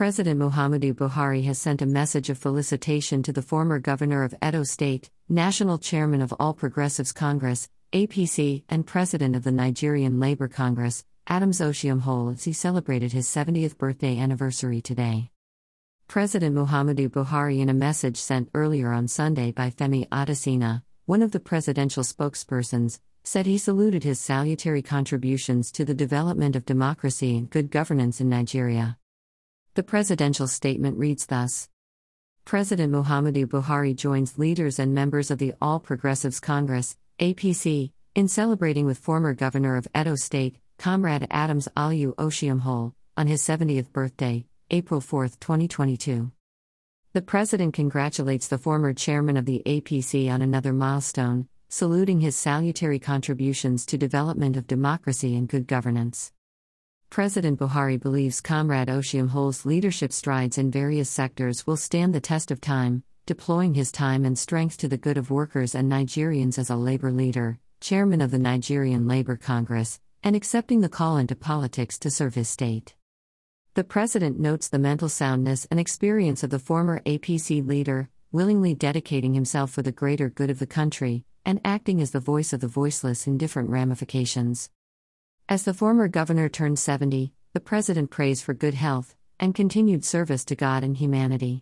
President Muhammadu Buhari has sent a message of felicitation to the former governor of Edo State, national chairman of All Progressives Congress, APC, and president of the Nigerian Labour Congress, Adams Oshiomhole, as he celebrated his 70th birthday anniversary today. President Muhammadu Buhari, in a message sent earlier on Sunday by Femi Adesina, one of the presidential spokespersons, said he saluted his salutary contributions to the development of democracy and good governance in Nigeria. The presidential statement reads thus President Muhammadu Buhari joins leaders and members of the All Progressives Congress, APC, in celebrating with former governor of Edo State, Comrade Adams Aliyu Oshiomhole, on his 70th birthday, April 4, 2022. The president congratulates the former chairman of the APC on another milestone, saluting his salutary contributions to development of democracy and good governance. President Buhari believes Comrade Oshiomhole's leadership strides in various sectors will stand the test of time, deploying his time and strength to the good of workers and Nigerians as a labor leader, chairman of the Nigerian Labour Congress, and accepting the call into politics to serve his state. The president notes the mental soundness and experience of the former APC leader, willingly dedicating himself for the greater good of the country, and acting as the voice of the voiceless in different ramifications. As the former governor turned 70, the president prays for good health and continued service to God and humanity.